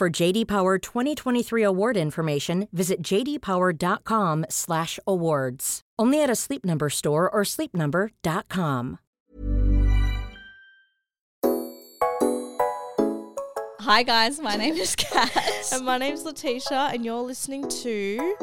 For JD Power 2023 award information, visit jdpower.com/awards. Only at a Sleep Number store or sleepnumber.com. Hi guys, my name is Kat. And my name's Latisha, and you're listening to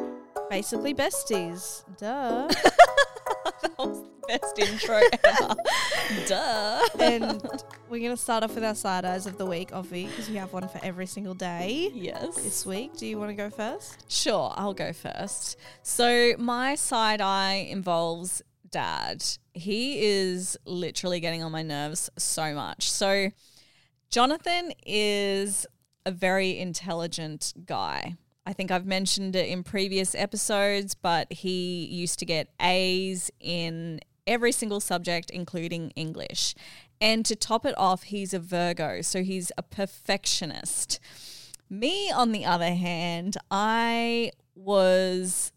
basically Besties. Duh. that was the best intro ever. Duh. and we're going to start off with our side eyes of the week, Offie, because we have one for every single day Yes. this week. Do you want to go first? Sure, I'll go first. So my side eye involves dad. He is literally getting on my nerves so much. So Jonathan is a very intelligent guy. I think I've mentioned it in previous episodes, but he used to get A's in every single subject, including English. And to top it off, he's a Virgo, so he's a perfectionist. Me, on the other hand, I was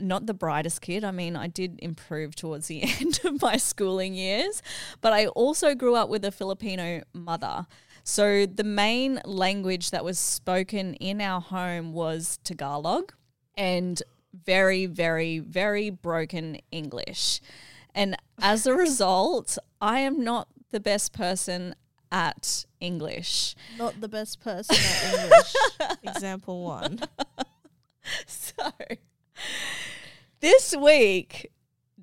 not the brightest kid. I mean, I did improve towards the end of my schooling years, but I also grew up with a Filipino mother. So the main language that was spoken in our home was Tagalog and very, very, very broken English. And as a result, I am not the best person at English. Not the best person at English. Example one. So this week,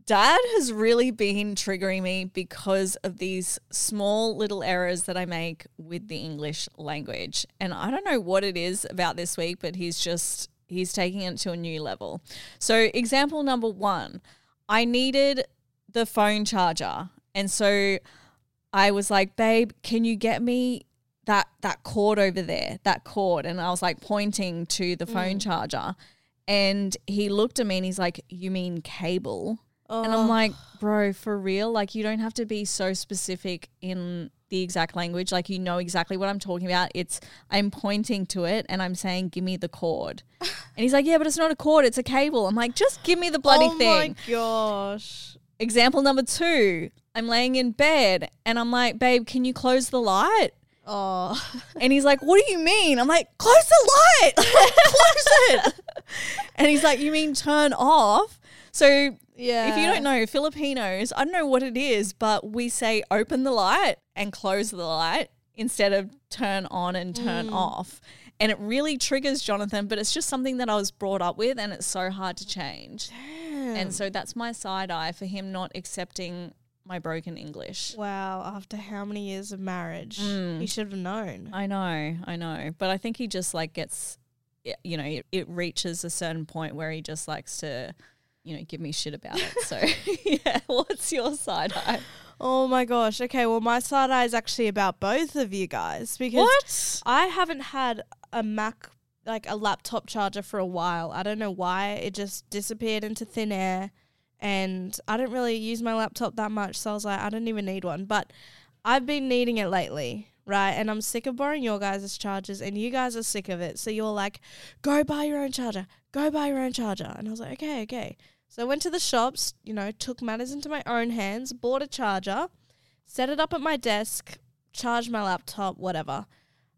Dad has really been triggering me because of these small little errors that I make with the English language. And I don't know what it is about this week, but he's just, he's taking it to a new level. So, example number one I needed the phone charger. And so I was like, babe, can you get me that that cord over there, that cord? And I was like pointing to the mm. phone charger. And he looked at me and he's like, You mean cable? And I'm like, bro, for real? Like, you don't have to be so specific in the exact language. Like, you know exactly what I'm talking about. It's, I'm pointing to it and I'm saying, give me the cord. and he's like, yeah, but it's not a cord, it's a cable. I'm like, just give me the oh bloody oh thing. Oh my gosh. Example number two, I'm laying in bed and I'm like, babe, can you close the light? Oh. And he's like, What do you mean? I'm like, Close the light. Close it. And he's like, You mean turn off? So Yeah. if you don't know Filipinos, I don't know what it is, but we say open the light and close the light instead of turn on and turn mm. off. And it really triggers Jonathan, but it's just something that I was brought up with and it's so hard to change. And so that's my side eye for him not accepting my broken English. Wow, after how many years of marriage? Mm. He should have known. I know, I know. But I think he just like gets, you know, it, it reaches a certain point where he just likes to, you know, give me shit about it. So, yeah, what's your side eye? Oh my gosh. Okay, well, my side eye is actually about both of you guys because What? I haven't had a Mac, like a laptop charger for a while. I don't know why. It just disappeared into thin air. And I don't really use my laptop that much. So I was like, I don't even need one. But I've been needing it lately. right? And I'm sick of borrowing your guys' chargers, and you guys are sick of it. So you're like, go buy your own charger, go buy your own charger. And I was like, okay, okay. So I went to the shops, you know, took matters into my own hands, bought a charger, set it up at my desk, charged my laptop, whatever.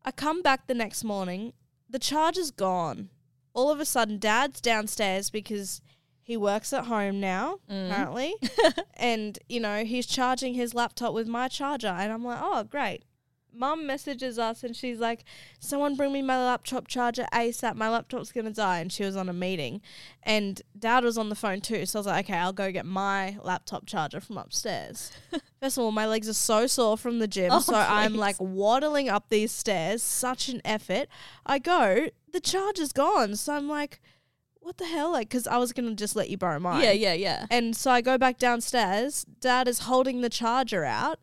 I come back the next morning, the charger's gone. All of a sudden, dad's downstairs because he works at home now, mm. apparently. and, you know, he's charging his laptop with my charger. And I'm like, oh, great. Mum messages us and she's like, someone bring me my laptop charger ASAP. My laptop's going to die. And she was on a meeting. And dad was on the phone too. So I was like, okay, I'll go get my laptop charger from upstairs. First of all, my legs are so sore from the gym. Oh, so I'm like waddling up these stairs, such an effort. I go, the charger's gone. So I'm like, what the hell? Like, because I was going to just let you borrow mine. Yeah, yeah, yeah. And so I go back downstairs. Dad is holding the charger out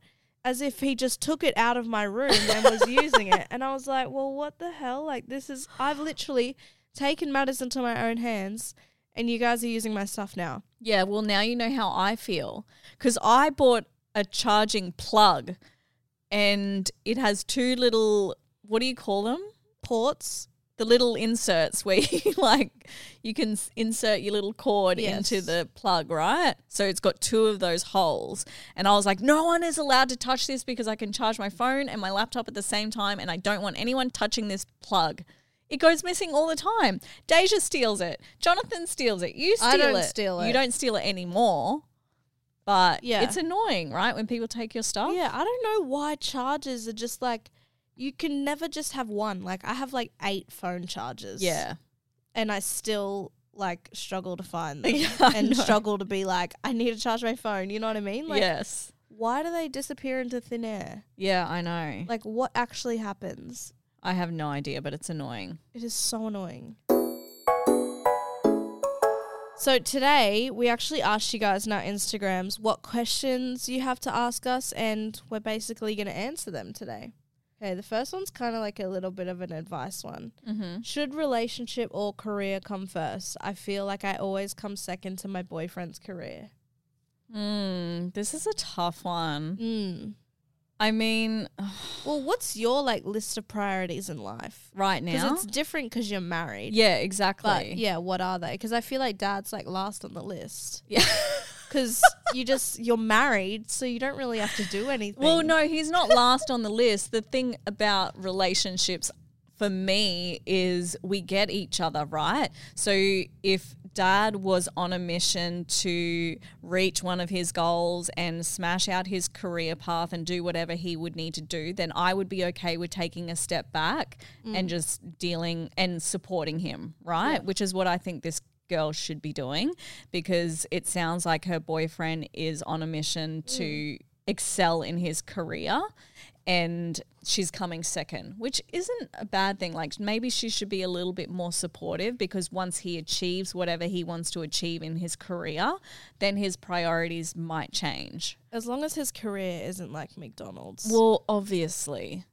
as if he just took it out of my room and was using it. And I was like, well, what the hell? Like, this is, I've literally taken matters into my own hands and you guys are using my stuff now. Yeah, well, now you know how I feel because I bought a charging plug and it has two little, what do you call them? Ports. The little inserts where you like, you can insert your little cord into the plug, right? So it's got two of those holes. And I was like, no one is allowed to touch this because I can charge my phone and my laptop at the same time and I don't want anyone touching this plug. It goes missing all the time. Deja steals it. Jonathan steals it. You steal I don't it. steal You don't steal it anymore. But Yeah. it's annoying, right? When people take your stuff. Yeah, I don't know why chargers are just like, you can never just have one. Like, I have like eight phone chargers. Yeah. and I still like struggle to find them Yeah, and struggle to be like, I need to charge my phone. You know what I mean? Like, yes. why do they disappear into thin air? Yeah, I know. Like, what actually happens? I have no idea, but it's annoying. It is so annoying. So today we actually asked you guys in our Instagrams what questions you have to ask us, and we're basically going to answer them today. Okay, the first one's kind of like a little bit of an advice one. Mm-hmm. Should relationship or career come first? I feel like I always come second to my boyfriend's career. Mm, this is a tough one. Mm. I mean, Well, what's your like list of priorities in life? right now? Because it's different because you're married. yeah, exactly. But yeah, what are they? Because I feel like dad's like last on the list. Yeah. Because you just you're married, so you don't really have to do anything. Well, no, he's not last on the list. The thing about relationships for me is we get each other, right? So if dad was on a mission to reach one of his goals and smash out his career path and do whatever he would need to do, then I would be okay with taking a step back and mm. just dealing and supporting him, right? Which is what I think this girl should be doing because it sounds like her boyfriend is on a mission mm. to excel in his career and she's coming second, which isn't a bad thing. Like maybe she should be a little bit more supportive because once he achieves whatever he wants to achieve in his career, then his priorities might change. as long as his career isn't like McDonald's. Well, obviously.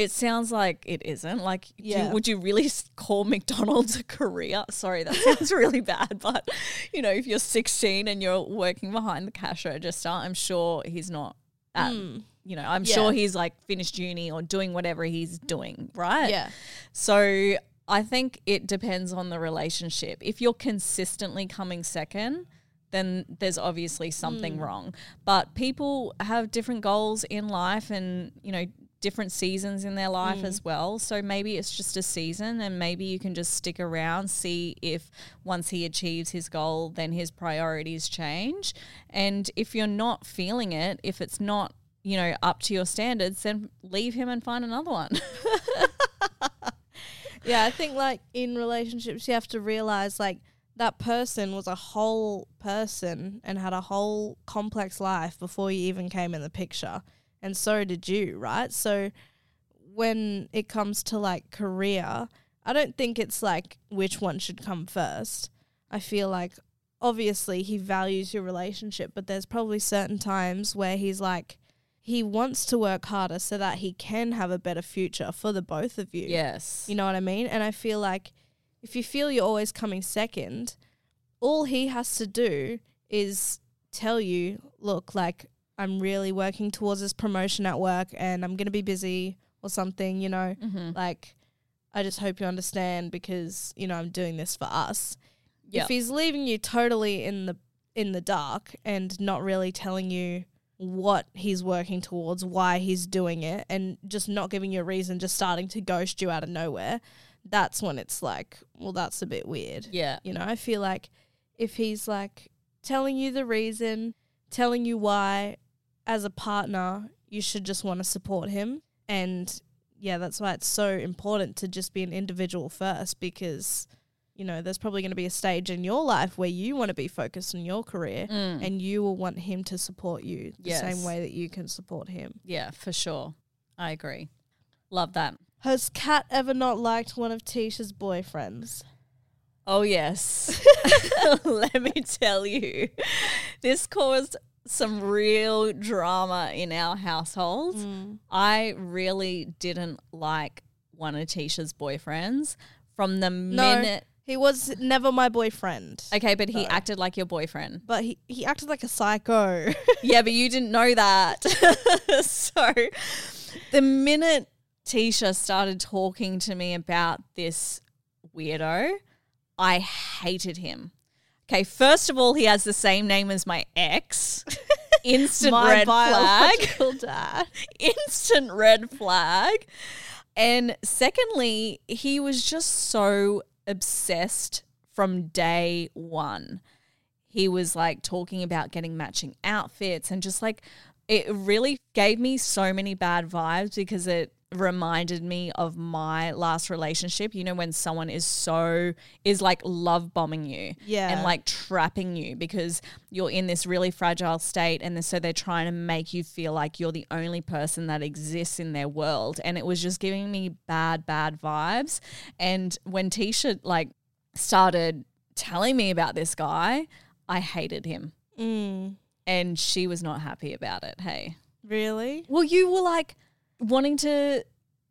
It sounds like it isn't. Like, you- Yeah. would you really call McDonald's a career? Sorry, that sounds really bad. But, you know, if you're 16 and you're working behind the cash register, I'm sure he's not, at, hmm. you know, I'm Yeah. sure he's like finished uni or doing whatever he's doing, right? yeah, So I think it depends on the relationship. If you're consistently coming second, then there's obviously something hmm. wrong. But people have different goals in life and, you know, different seasons in their life as mm. well. So maybe it's just a season and maybe you can just stick around, see if once he achieves his goal, then his priorities change. And if you're not feeling it, if it's not, you know, up to your standards, then leave him and find another one. yeah. I think like in relationships, you have to realize like that person was a whole person and had a whole complex life before you even came in the picture, and so did you, right? So when it comes to like career, I don't think it's like which one should come first. I feel like obviously he values your relationship, but there's probably certain times where he's like he wants to work harder so that he can have a better future for the both of you. yes. You know what I mean? And I feel like if you feel you're always coming second, all he has to do is tell you, look, like I'm really working towards this promotion at work and I'm going to be busy or something, you know, mm-hmm. like I just hope you understand because you know I'm doing this for us. Yeah. If he's leaving you totally in the in the dark and not really telling you what he's working towards, why he's doing it, and just not giving you a reason, just starting to ghost you out of nowhere, that's when it's like, well, that's a bit weird. Yeah. You know, I feel like if he's like telling you the reason, telling you why, as a partner, you should just want to support him. And yeah, that's why it's so important to just be an individual first because, you know, there's probably going to be a stage in your life where you want to be focused on your career mm. and you will want him to support you the Yes. same way that you can support him. Yeah, for sure. I agree. Love that. Has Kat ever not liked one of Tisha's boyfriends? Oh, yes. Let me tell you, this caused some real drama in our household. Mm. I really didn't like one of Tisha's boyfriends from the No, minute. he was never my boyfriend. Okay, but he acted like your boyfriend. but he, he acted like a psycho. yeah, but you didn't know that. so the minute Tisha started talking to me about this weirdo, I hated him. Okay, first of all, he has the same name as my ex. Instant my red flag. dad. Instant red flag. And secondly, he was just so obsessed from day one. He was like talking about getting matching outfits and just like it really gave me so many bad vibes because it reminded me of my last relationship. You know, when someone is so, is like love bombing you Yeah. and like trapping you because you're in this really fragile state. And so they're trying to make you feel like you're the only person that exists in their world. And it was just giving me bad, bad vibes. And when Tisha like started telling me about this guy, I hated him. Mm, And she was not happy about it. Hey. really? Well, you were like wanting to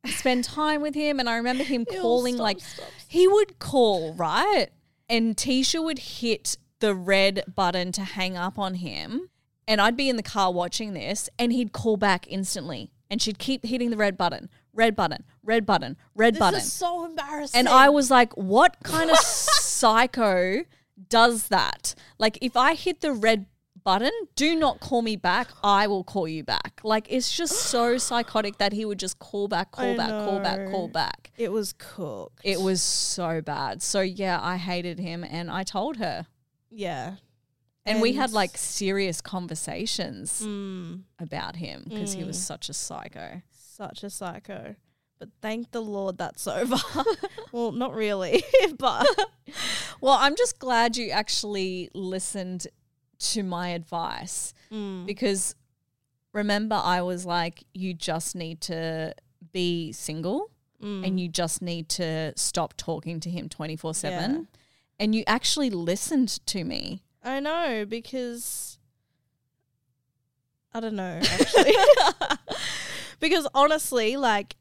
spend time with him, and I remember him calling stop, like stop, he would call right, and Tisha would hit the red button to hang up on him, and I'd be in the car watching this, and he'd call back instantly, and she'd keep hitting the red button, red button, red button, red This button, is so embarrassing. and I was like, what kind of psycho does that? Like, if I hit the red button, do not call me back. I will call you back. Like, it's just so psychotic that he would just call back, call I back, call back, call back. It was cooked. It was so bad. So, yeah, I hated him and I told her. yeah. And, we had like serious conversations Mm, about him because he was such a psycho. such a psycho. But thank the Lord that's over. well, not really, but Well, I'm just glad you actually listened to my advice mm, because remember, I was like, you just need to be single mm, and you just need to stop talking to him 24 Yeah. 7. And you actually listened to me. I know because I don't know actually. because honestly, like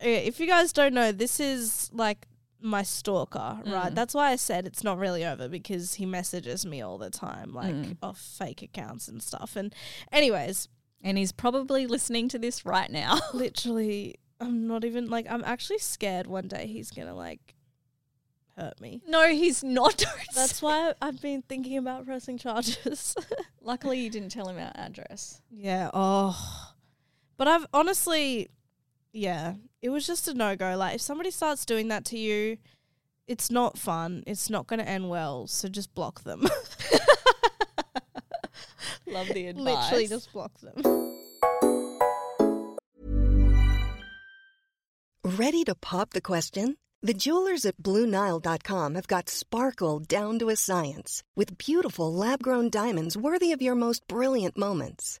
eh, if you guys don't know, this is like my stalker, right? Mm. That's why I said it's not really over because he messages me all the time, like Mm. off fake accounts and stuff. And anyways, And he's probably listening to this right now. literally, I'm not even like I'm actually scared one day he's gonna like hurt me. no, he's not. That's why I've been thinking about pressing charges. Luckily, you didn't tell him our address. Yeah. Oh. But I've honestly, yeah, it was just a no go. Like, if somebody starts doing that to you, it's not fun. It's not going to end well. So just block them. Love the advice. Literally, just block them. Ready to pop the question? The jewelers at BlueNile.com have got sparkle down to a science with beautiful lab grown diamonds worthy of your most brilliant moments.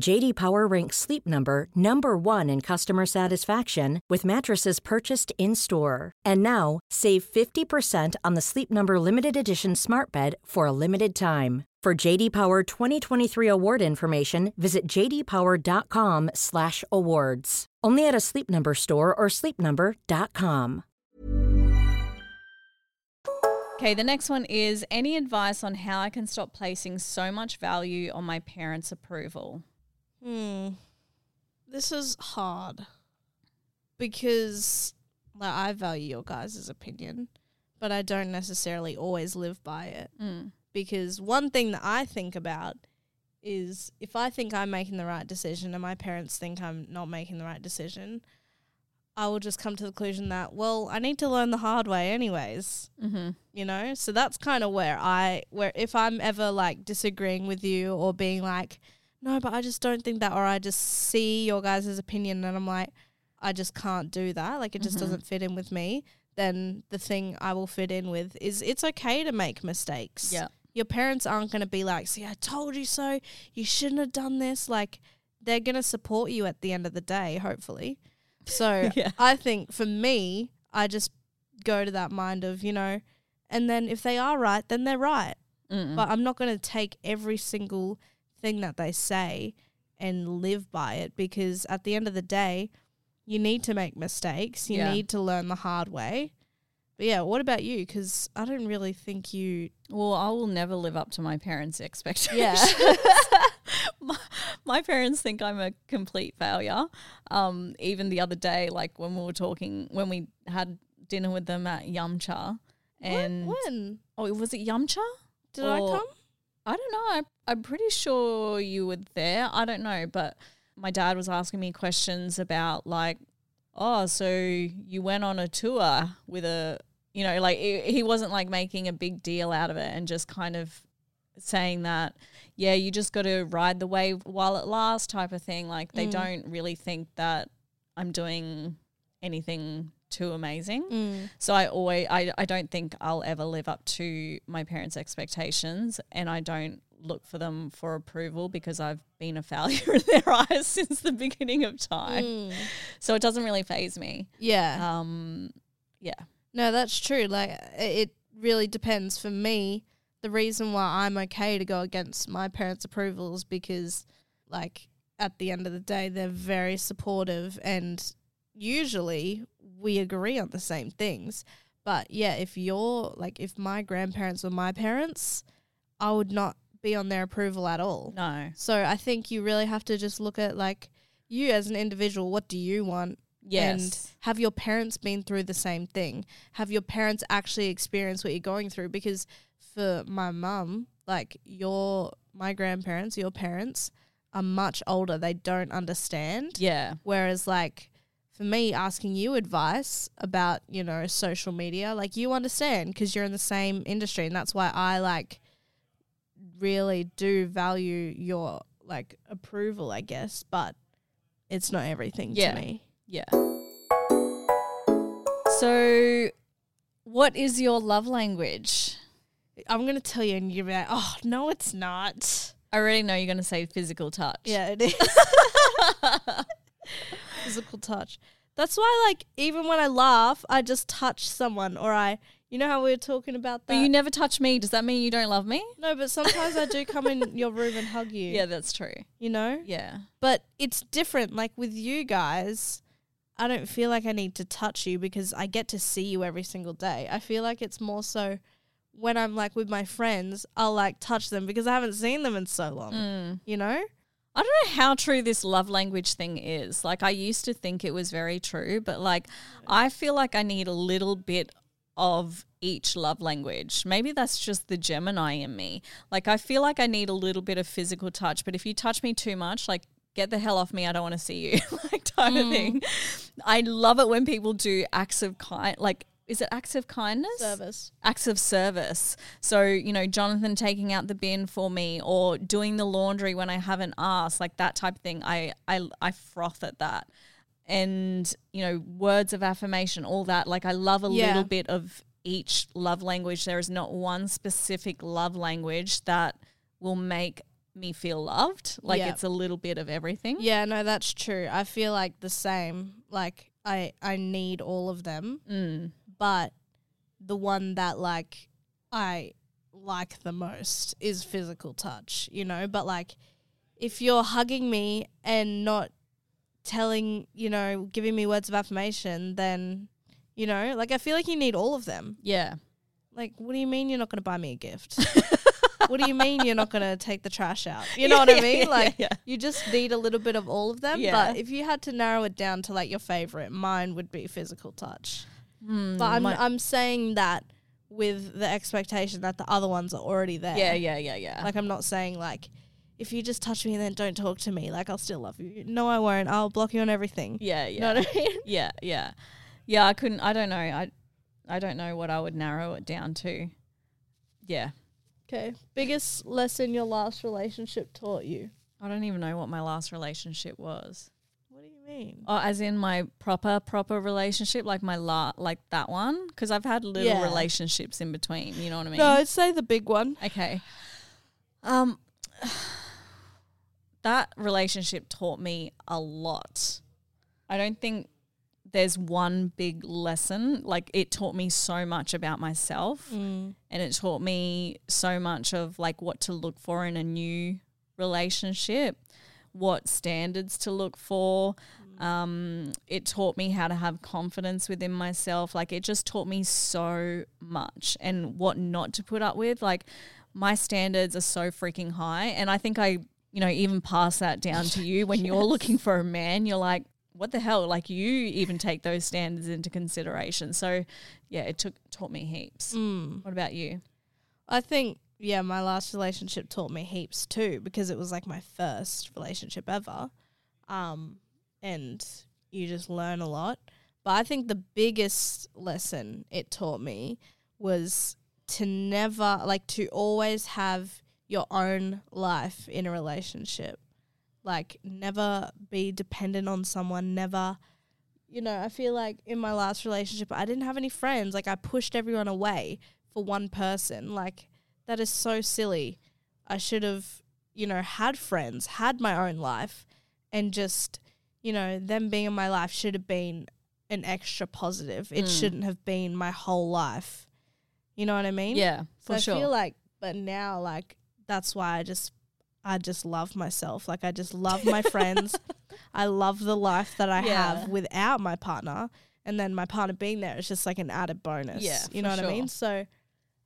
JD Power ranks Sleep Number number 1 in customer satisfaction with mattresses purchased in-store. And now, save 50% on the Sleep Number limited edition Smart Bed for a limited time. For JD Power 2023 award information, visit jdpower.com/awards. Only at a Sleep Number store or sleepnumber.com. Okay, the next one is any advice on how I can stop placing so much value on my parents' approval? Hmm. This is hard because like, I value your guys' opinion, but I don't necessarily always live by it. Mm. Because one thing that I think about is if I think I'm making the right decision and my parents think I'm not making the right decision, I will just come to the conclusion that, well, I need to learn the hard way anyways. Mm-hmm. you know so that's kind of where i where if i'm ever like disagreeing with you or being like no but i just don't think that or i just see your guys' opinion and i'm like i just can't do that like it just Mhm. doesn't fit in with me then the thing i will fit in with is it's okay to make mistakes Yeah. your parents aren't going to be like see i told you so you shouldn't have done this like they're going to support you at the end of the day hopefully so Yeah. i think for me i just go to that mind of you know and then if they are right then they're right Mm. but i'm not going to take every single thing that they say and live by it because at the end of the day you need to make mistakes you Yeah. need to learn the hard way but yeah what about you because i don't really think you Well, I will never live up to my parents' expectations. Yeah. my, my parents think I'm a complete failure. Um, even the other day, like when we were talking, when we had dinner with them at Yumcha, and when oh, was it Yumcha? did i come I don't know. I, I'm pretty sure you were there. I don't know, but my dad was asking me questions about like, oh, so you went on a tour with a, you know, like he he wasn't like making a big deal out of it and just kind of saying that, yeah, you just got to ride the wave while it lasts type of thing. Like they Mm. don't really think that I'm doing anything too amazing. Mm. So I always I, I don't think I'll ever live up to my parents' expectations and I don't look for them for approval because I've been a failure in their eyes since the beginning of time. Mm. So it doesn't really faze me. yeah Um yeah. No, that's true. Like it really depends. For me, the reason why I'm okay to go against my parents' approval is because, like, at the end of the day, they're very supportive, and usually we agree on the same things. But yeah, if you're like, if my grandparents were my parents, I would not be on their approval at all. No. So I think you really have to just look at like you as an individual. What do you want? And Yes. have your parents been through the same thing? Have your parents actually experienced what you're going through? Because for my mum, like your my grandparents, your parents are much older. They don't understand. yeah. Whereas like for me asking you advice about, you know, social media, like you understand because you're in the same industry and that's why I like really do value your like approval, I guess, but it's not everything Yeah. to me. Yeah. So what is your love language? I'm gonna tell you, and you're like, "Oh no, it's not." I already know you're going to say physical touch. Yeah, it is physical touch. That's why, like, even when I laugh, I just touch someone, or I, you know, how we were talking about that. But you never touch me. Does that mean you don't love me? no, but sometimes I do come in your room and hug you. Yeah, that's true. you know. Yeah. But it's different. Like with you guys, I don't feel like I need to touch you because I get to see you every single day. I feel like it's more so when I'm like with my friends, I'll like touch them because I haven't seen them in so long. Mm. You know? I don't know how true this love language thing is. Like I used to think it was very true, but like I feel like I need a little bit of each love language. Maybe that's just the Gemini in me. Like I feel like I need a little bit of physical touch, but if you touch me too much, like get the hell off me, I don't want to see you. like type of thing. Mm. I love it when people do acts of kind like is it acts of kindness? Service. acts of service. So, you know, Jonathan taking out the bin for me or doing the laundry when I haven't asked, like that type of thing. I I I froth at that. And, you know, words of affirmation, all that. Like I love a Yeah. little bit of each love language. There is not one specific love language that will make me feel loved. Like Yeah. it's a little bit of everything. Yeah, no, that's true. I feel like the same. Like I I need all of them, Mm. but the one that like I like the most is physical touch, you know, but like if you're hugging me and not telling, you know, giving me words of affirmation, then you know, like I feel like you need all of them. Yeah. Like, what do you mean you're not going to buy me a gift? what do you mean you're not going to take the trash out? You know what I mean? yeah, Like, yeah. you just need a little bit of all of them. Yeah. But if you had to narrow it down to like your favorite, mine would be physical touch. Hmm, but I'm my- I'm saying that with the expectation that the other ones are already there. Yeah, yeah, yeah, yeah. Like I'm not saying like if you just touch me and then don't talk to me, like I'll still love you. No, I won't. I'll block you on everything. yeah, yeah. You know what I mean? Yeah, yeah. Yeah, I couldn't I don't know. I I don't know what I would narrow it down to. Yeah. Okay. Biggest lesson your last relationship taught you? I don't even know what my last relationship was. What do you mean? Oh, as in my proper proper relationship, like my la like that one, because I've had little Yeah. relationships in between. You know what I mean? No, I'd say the big one. Okay. Um that relationship taught me a lot. I don't think there's one big lesson. Like it taught me so much about myself and it taught me so much of like what to look for in a new relationship, what standards to look for. Um, it taught me how to have confidence within myself. Like it just taught me so much and what not to put up with. Like my standards are so freaking high. And I think I, you know, even pass that down to you when you're looking for a man, you're like, what the hell? Like you even take those standards into consideration. So yeah, it took taught me heaps. What about you? I think yeah, my last relationship taught me heaps too because it was like my first relationship ever. Um and you just learn a lot. But I think the biggest lesson it taught me was to never like to always have your own life in a relationship. Like never be dependent on someone, never you know, I feel like in my last relationship I didn't have any friends. Like I pushed everyone away for one person. Like that is so silly. I should have, you know, had friends, had my own life, and just, you know, them being in my life should have been an extra positive. It hmm. shouldn't have been my whole life. You know what I mean? Yeah, So for I sure. feel like, but now, like, that's why I just, I just love myself. Like, I just love my friends. I love the life that I Yeah. have without my partner. And then my partner being there is just like an added bonus. Yeah, You know what I mean? So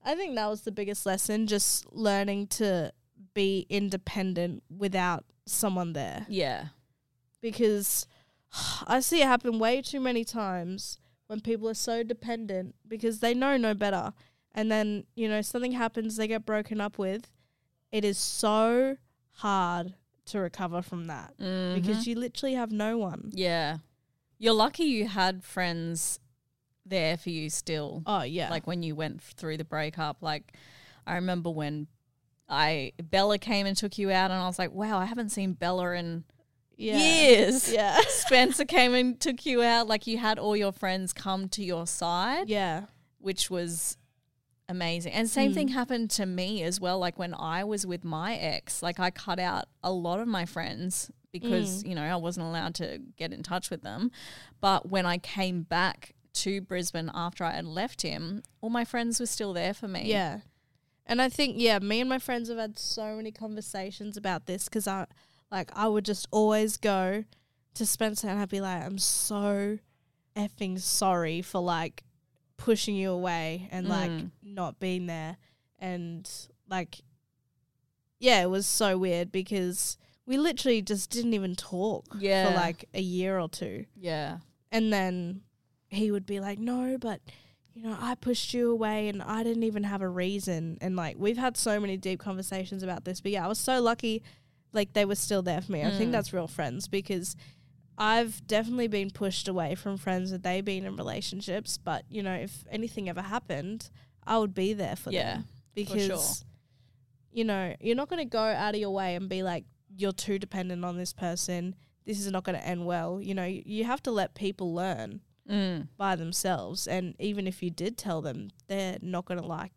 I think that was the biggest lesson, just learning to be independent without someone there. yeah. Because I see it happen way too many times when people are so dependent because they know no better. And then, you know, something happens, they get broken up with. It is so hard to recover from that mm-hmm. because you literally have no one. Yeah. You're lucky you had friends there for you still. Oh, yeah. Like when you went through the breakup. Like I remember when I Bella came and took you out and I was like, wow, I haven't seen Bella in yeah. years. Yeah. Spencer came and took you out. Like you had all your friends come to your side, yeah. which was amazing. And same thing mm. happened to me as well. Like when I was with my ex, like I cut out a lot of my friends because, mm. you know, I wasn't allowed to get in touch with them. But when I came back to Brisbane after I had left him, all my friends were still there for me. Yeah. And I think, yeah, me and my friends have had so many conversations about this because I, like, I would just always go to Spencer and I'd be like, I'm so effing sorry for like pushing you away and like Mm. not being there. And like, yeah, it was so weird because we literally just didn't even talk Yeah. for like a year or two. Yeah. And then he would be like, no, but you know, I pushed you away and I didn't even have a reason. And like, we've had so many deep conversations about this. But yeah, I was so lucky, like, they were still there for me. I think Mm. that's real friends because I've definitely been pushed away from friends that they've been in relationships. But, you know, if anything ever happened, I would be there for Yeah, them. Because, sure. you know, you're not going to go out of your way and be like, you're too dependent on this person. This is not going to end well. You know, you, you have to let people learn Mm. by themselves and even if you did tell them they're not going to like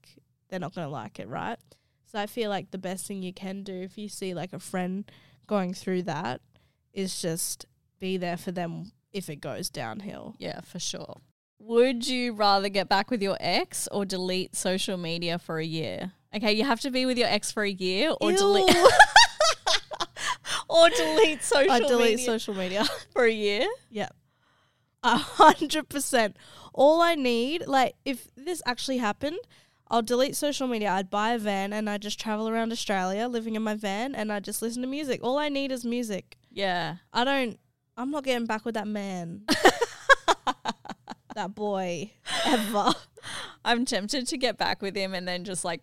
they're not going to like it right so i feel like the best thing you can do if you see like a friend going through that is just be there for them if it goes downhill Yeah, for sure. Would you rather get back with your ex or delete social media for a year? Okay, you have to be with your ex for a year or delete or delete social i delete media social media for a year. yeah a hundred percent all i need like if this actually happened I'll delete social media. I'd buy a van and I just travel around Australia living in my van and I just listen to music. All I need is music. Yeah. I don't. I'm not getting back with that man. that boy ever. I'm tempted to get back with him and then just like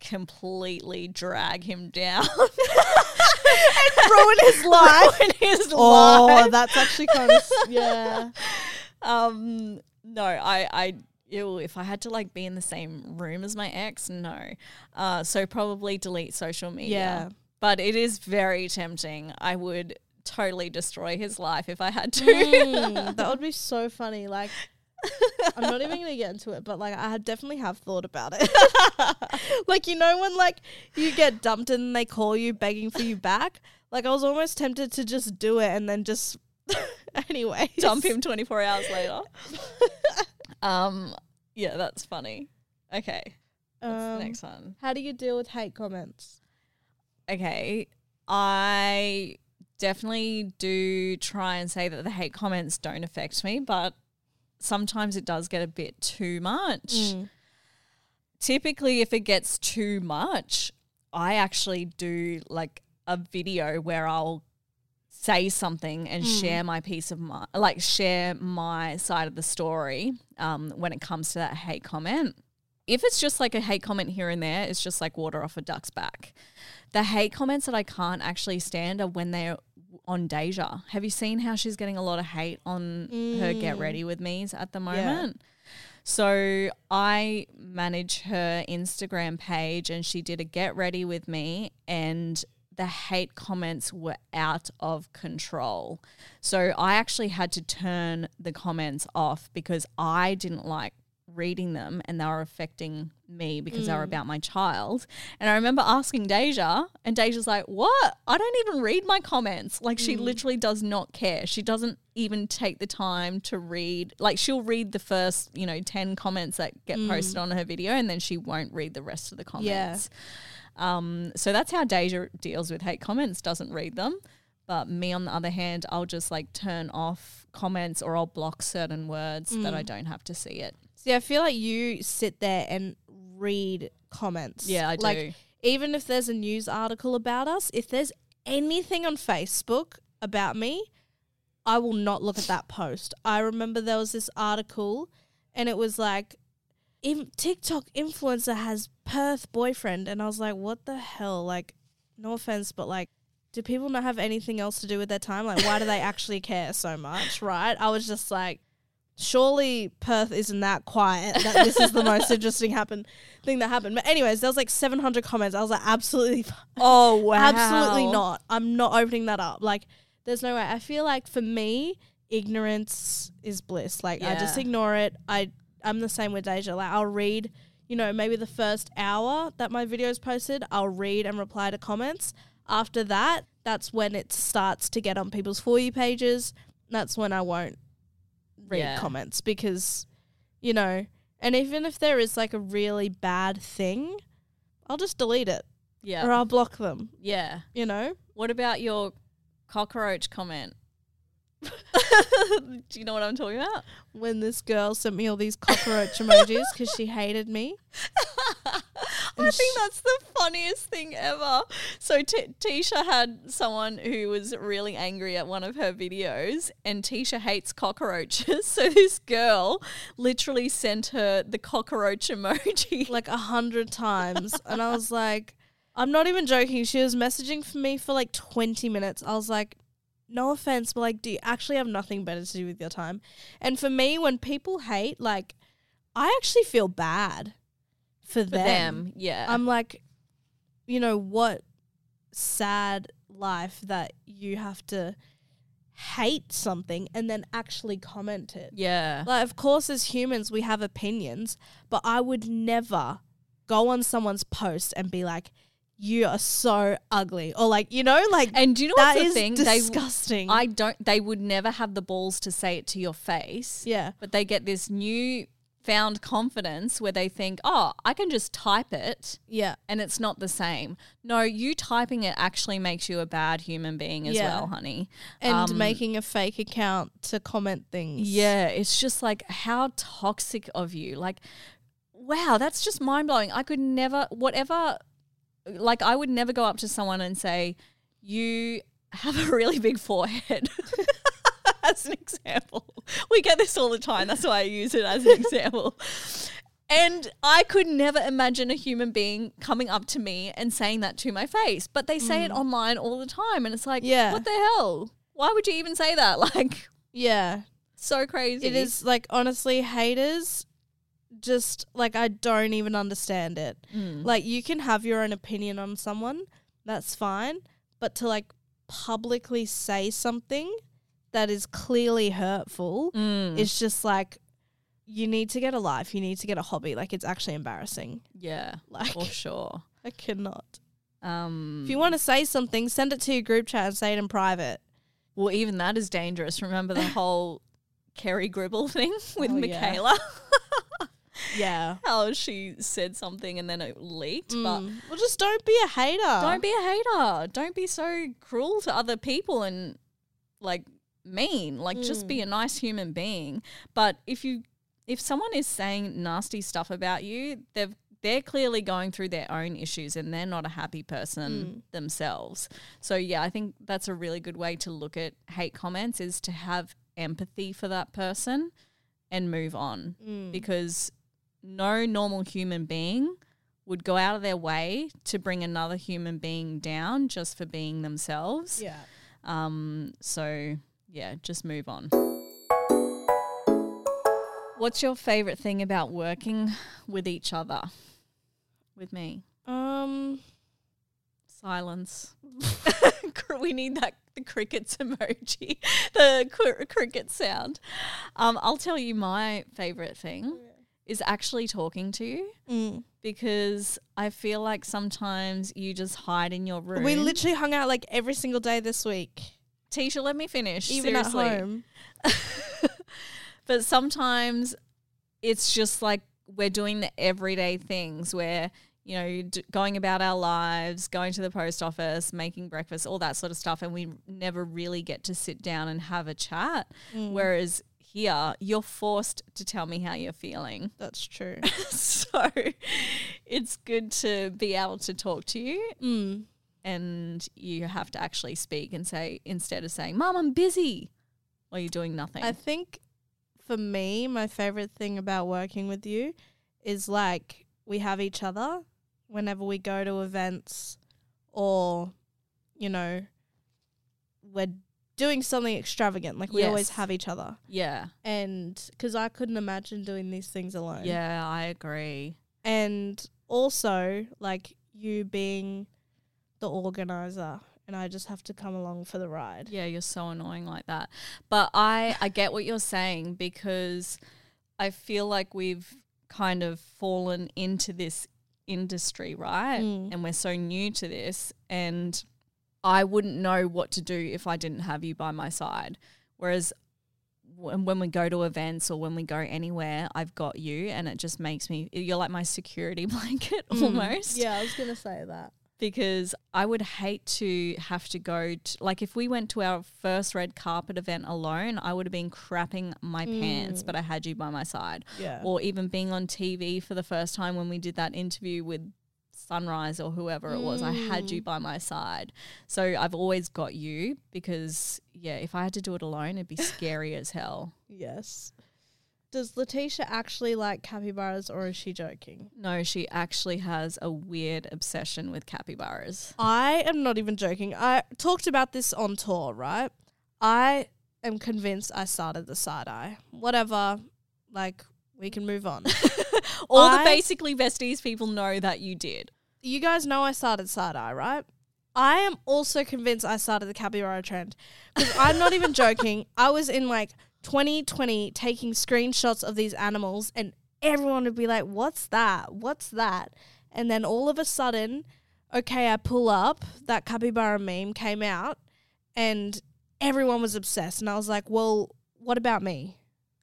completely drag him down. and Ruin his life. Ruin his Oh, life. that's actually kind of yeah. Um, no, I, I, ew, if I had to like be in the same room as my ex, no. Uh, so probably delete social media. Yeah. But it is very tempting. I would totally destroy his life if I had to. Mm, that would be so funny. Like, I'm not even gonna get into it, but like, I definitely have thought about it. like, you know, when like you get dumped and they call you begging for you back. Like, I was almost tempted to just do it and then just anyway Dump him 24 hours later. um, yeah, that's funny. Okay. What's the Um, next one? How do you deal with hate comments? okay, I definitely do try and say that the hate comments don't affect me, but sometimes it does get a bit too much. Typically, if it gets too much, I actually do like a video where I'll say something and share my piece of my like share my side of the story um, when it comes to that hate comment. If it's just like a hate comment here and there, it's just like water off a duck's back. The hate comments that I can't actually stand are when they're on Deja. Have you seen how she's getting a lot of hate on her Get mm. Ready with Me's at the moment? So I manage her Instagram page and she did a get ready with me and the hate comments were out of control. So I actually had to turn the comments off because I didn't like reading them and they were affecting me because they were mm. about my child. And I remember asking Deja, and Deja's like, What? I don't even read my comments. Like, she mm. literally does not care. She doesn't even take the time to read. Like, she'll read the first, you know, 10 comments that get mm. posted on her video, and then she won't read the rest of the comments. Yeah. Um, so that's how Deja deals with hate comments, doesn't read them. But me, on the other hand, I'll just like turn off comments or I'll block certain words that I don't have to see it. See, I feel like you sit there and read comments. Yeah, I like, do. Even if there's a news article about us, if there's anything on Facebook about me, I will not look at that post. I remember there was this article and it was like, in TikTok influencer has Perth boyfriend. And I was like, what the hell? Like, no offense, but like, do people not have anything else to do with their time? Like, why do they actually care so much? Right? I was just like, surely Perth isn't that quiet that this is the most interesting happen thing that happened. But anyways, there was like 700 comments. I was like, absolutely, Oh, wow. absolutely not. I'm not opening that up. Like, there's no way. I feel like for me, ignorance is bliss. Like, I just ignore it. I I'm the same with Deja. Like, I'll read. You know, maybe the first hour that my video is posted, I'll read and reply to comments. After that, that's when it starts to get on people's for you pages. That's when I won't read Yeah. comments because, you know, and even if there is like a really bad thing, I'll just delete it Yeah. or I'll block them, Yeah. you know? What about your cockroach comment? Do you know what I'm talking about? When this girl sent me all these cockroach emojis because she hated me. I think that's the funniest thing ever. So T- Tisha had someone who was really angry at one of her videos, and Tisha hates cockroaches. So this girl literally sent her the cockroach emoji. like a hundred times, and I was like, I'm not even joking. She was messaging for me for like 20 minutes. I was like, no offense, but like, do you actually have nothing better to do with your time? And for me, when people hate, like, I actually feel bad for, for them. them, yeah. I'm like, you know, what sad life that you have to hate something and then actually comment it. yeah. Like, of course, as humans, we have opinions, but I would never go on someone's post and be like, "You are so ugly," or like, you know, like, And do you know that what's the is thing? They- disgusting. I don't. They would never have the balls to say it to your face. yeah, But they get this new found confidence where they think, "Oh, I can just type it." yeah, and it's not the same. No, you typing it actually makes you a bad human being as Yeah. well, honey. and Um, making a fake account to comment things. Yeah, it's just like how toxic of you. Like, wow, that's just mind blowing. I could never, whatever, like, I would never go up to someone and say, You have a really big forehead. as an example. We get this all the time. That's why I use it as an example. And I could never imagine a human being coming up to me and saying that to my face. But they say it mm. online all the time. And it's like, Yeah. what the hell? Why would you even say that? Like, yeah. so crazy. It is like honestly, haters. Just like I don't even understand it. Mm. Like you can have your own opinion on someone, that's fine, but to like publicly say something that is clearly hurtful Mm. is just like you need to get a life, you need to get a hobby. Like it's actually embarrassing. Yeah, Like- for sure. I cannot. Um, If you want to say something, send it to your group chat and say it in private. well, even that is dangerous. Remember the whole Kerry Gribble thing with Oh. Michaela? Yeah. How she said something and then it leaked. But Mm. well, just don't be a hater. don't be a hater. Don't be so cruel to other people and like mean. Like just Mm. be a nice human being. But if you if someone is saying nasty stuff about you, they've they're clearly going through their own issues and they're not a happy Mm. person themselves. So yeah, I think that's a really good way to look at hate comments is to have empathy for that person and move on Mm. because no normal human being would go out of their way to bring another human being down just for being themselves. Yeah. Um, so yeah, just move on. What's your favorite thing about working with each other? With me? Um. Silence. we need that the crickets emoji, the cr- cricket sound. Um, I'll tell you my favorite thing is actually talking to you mm. because I feel like sometimes you just hide in your room. We literally hung out like every single day this week, Tisha, let me finish. even Seriously. at home. but sometimes it's just like we're doing the everyday things where you know d- going about our lives going to the post office making breakfast all that sort of stuff and we never really get to sit down and have a chat Mm. whereas here you're forced to tell me how you're feeling That's true. so it's good to be able to talk to you mm. and you have to actually speak and say instead of saying mom i'm busy or you're doing nothing I think for me, my favorite thing about working with you is like we have each other whenever we go to events or, you know, we're doing something extravagant. Like we always have each other. yeah And because I couldn't imagine doing these things alone. Yeah, I agree. And also, like you being the organizer, and I just have to come along for the ride. Yeah, you're so annoying like that. But I I get what you're saying because I feel like we've kind of fallen into this industry, right? Mm. And we're so new to this and I wouldn't know what to do if I didn't have you by my side. Whereas when, when we go to events or when we go anywhere, I've got you and it just makes me you're like my security blanket almost Mm. Yeah, I was gonna say that. because I would hate to have to go to, like if we went to our first red carpet event alone, I would have been crapping my pants, but I had you by my side. Yeah. Or even being on TV for the first time when we did that interview with Sunrise or whoever it was. I had Mm. you by my side. So I've always got you because, yeah, if I had to do it alone, it'd be scary as hell. Yes. Does Latisha actually like capybaras or is she joking? No, she actually has a weird obsession with capybaras. I am not even joking. I talked about this on tour, right? I am convinced I started the side eye. Whatever, like we can move on. All I- the basically besties people know that you did. You guys know I started side eye, right? I am also convinced I started the capybara trend because I'm not even joking. I was in like 2020 taking screenshots of these animals, and everyone would be like, "What's that? What's that?" And then all of a sudden, okay, I pull up that capybara meme came out, and everyone was obsessed, and I was like, "Well, what about me?"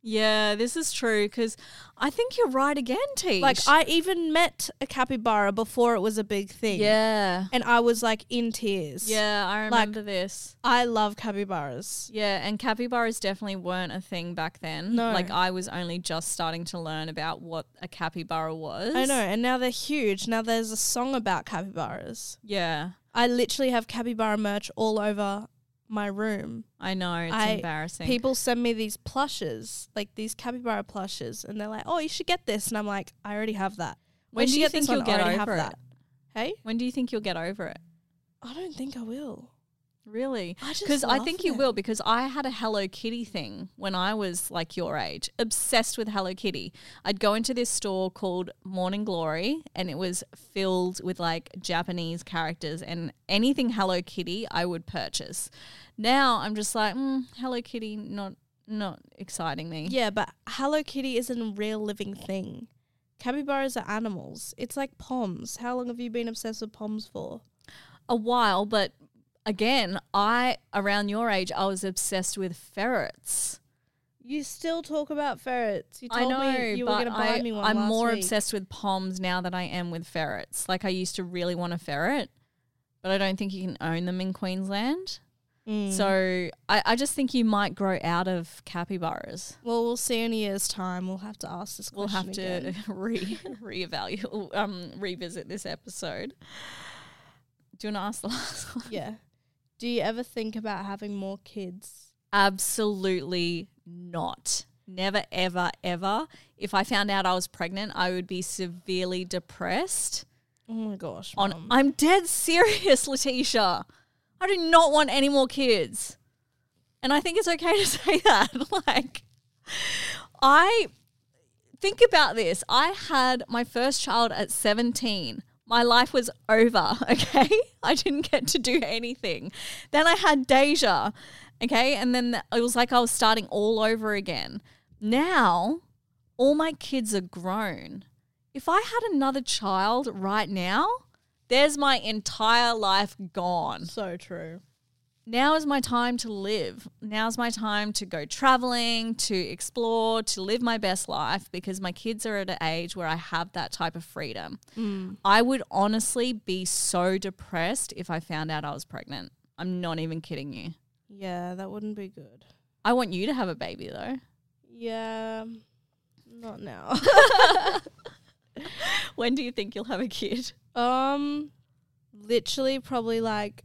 Yeah, this is true because I think you're right again, T. Like, I even met a capybara before it was a big thing. yeah, And I was like in tears. yeah, I Like- remember this. I love capybaras. Yeah, and capybaras definitely weren't a thing back then. No. like I was only just starting to learn about what a capybara was. I know, and now they're huge. Now there's a song about capybaras. Yeah, I literally have capybara merch all over my room. I know. It's I- embarrassing. People send me these plushes, like these capybara plushes, and they're like, "Oh, you should get this," and I'm like, "I already have that." When "Oh, do you get think you'll get I already over it? that. Hey, when do you think you'll get over it? I don't think I will. Really? Because I love think you will. Because I had a Hello Kitty thing when I was like your age, obsessed with Hello Kitty. I'd go into this store called Morning Glory, and it was filled with like Japanese characters and anything Hello Kitty I would purchase. Now I'm just like, mm, Hello Kitty, not not exciting me. Yeah, but Hello Kitty isn't a real living thing. Capybaras are animals. It's like poms. How long have you been obsessed with poms for? a while, but again, I around your age, I was obsessed with ferrets. You still talk about ferrets. You I told know, me you were going to buy I, me one I'm more week. obsessed with poms now than I am with ferrets. Like I used to really want a ferret, but I don't think you can own them in Queensland. Mm. So I, I just think you might grow out of capybaras. well, we'll see in a year's time. We'll have to ask this question. We'll have to again. re reevaluate, um, revisit this episode. Do you want to ask the last one? yeah. Do you ever think about having more kids? Absolutely not. Never, ever, ever. If I found out I was pregnant, I would be severely depressed. Oh my gosh, On. I'm dead serious, Latisha. I do not want any more kids, and I think it's okay to say that. like, I think about this. I had my first child at 17. My life was over, okay? I didn't get to do anything. Then I had Deja, okay? And then it was like I was starting all over again. Now, all my kids are grown. If I had another child right now, there's my entire life gone so true. Now is my time to live. Now's my time to go traveling, to explore, to live my best life because my kids are at an age where I have that type of freedom. I would honestly be so depressed if I found out I was pregnant. I'm not even kidding you. Yeah, that wouldn't be good. I want you to have a baby though. Yeah, not now. When do you think you'll have a kid? um, literally, probably like,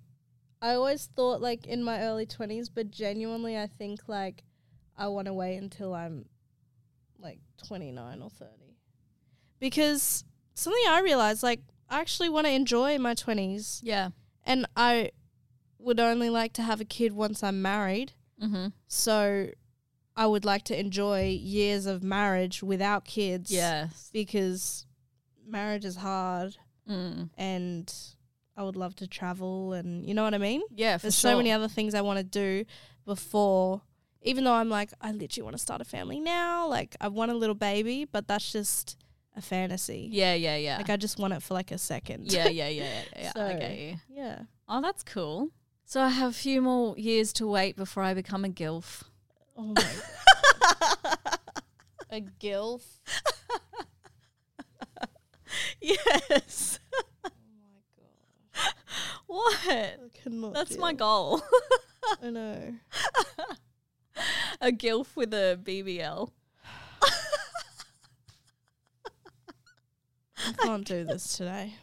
I always thought like in my early twenties, but genuinely, I think like I want to wait until I'm like twenty nine or thirty, because something I realized like I actually want to enjoy my twenties, Yeah. and I would only like to have a kid once I'm married. Mm-hmm. So I would like to enjoy years of marriage without kids. Yes. Because marriage is hard Mm. and I would love to travel and you know what I mean? Yeah, for There's sure. so many other things I want to do before even though I'm like, I literally want to start a family now, like I want a little baby, but that's just a fantasy. Yeah, yeah, yeah. Like I just want it for like a second. yeah, yeah, yeah, yeah. yeah. I get you. yeah. Oh, that's cool. So I have a few more years to wait before I become a gilf. Oh my A gilf. yes. What? I cannot That's my goal. I know. a gilf with a BBL. I can't do this today.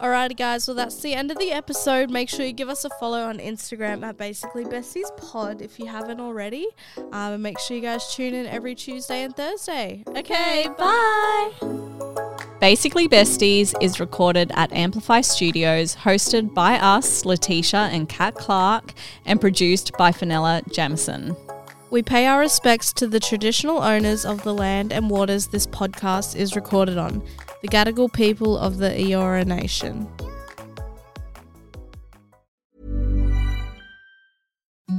Alrighty, guys. Well, that's the end of the episode. Make sure you give us a follow on Instagram at Basically Besties Pod if you haven't already. Um, and make sure you guys tune in every Tuesday and Thursday. Okay, bye. Basically Besties is recorded at Amplify Studios, hosted by us, Latisha and Kat Clark, and produced by Fenella Jamison. We pay our respects to the traditional owners of the land and waters this podcast is recorded on, the Gadigal people of the Eora Nation.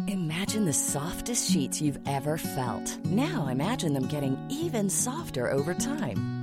Imagine the softest sheets you've ever felt. Now imagine them getting even softer over time.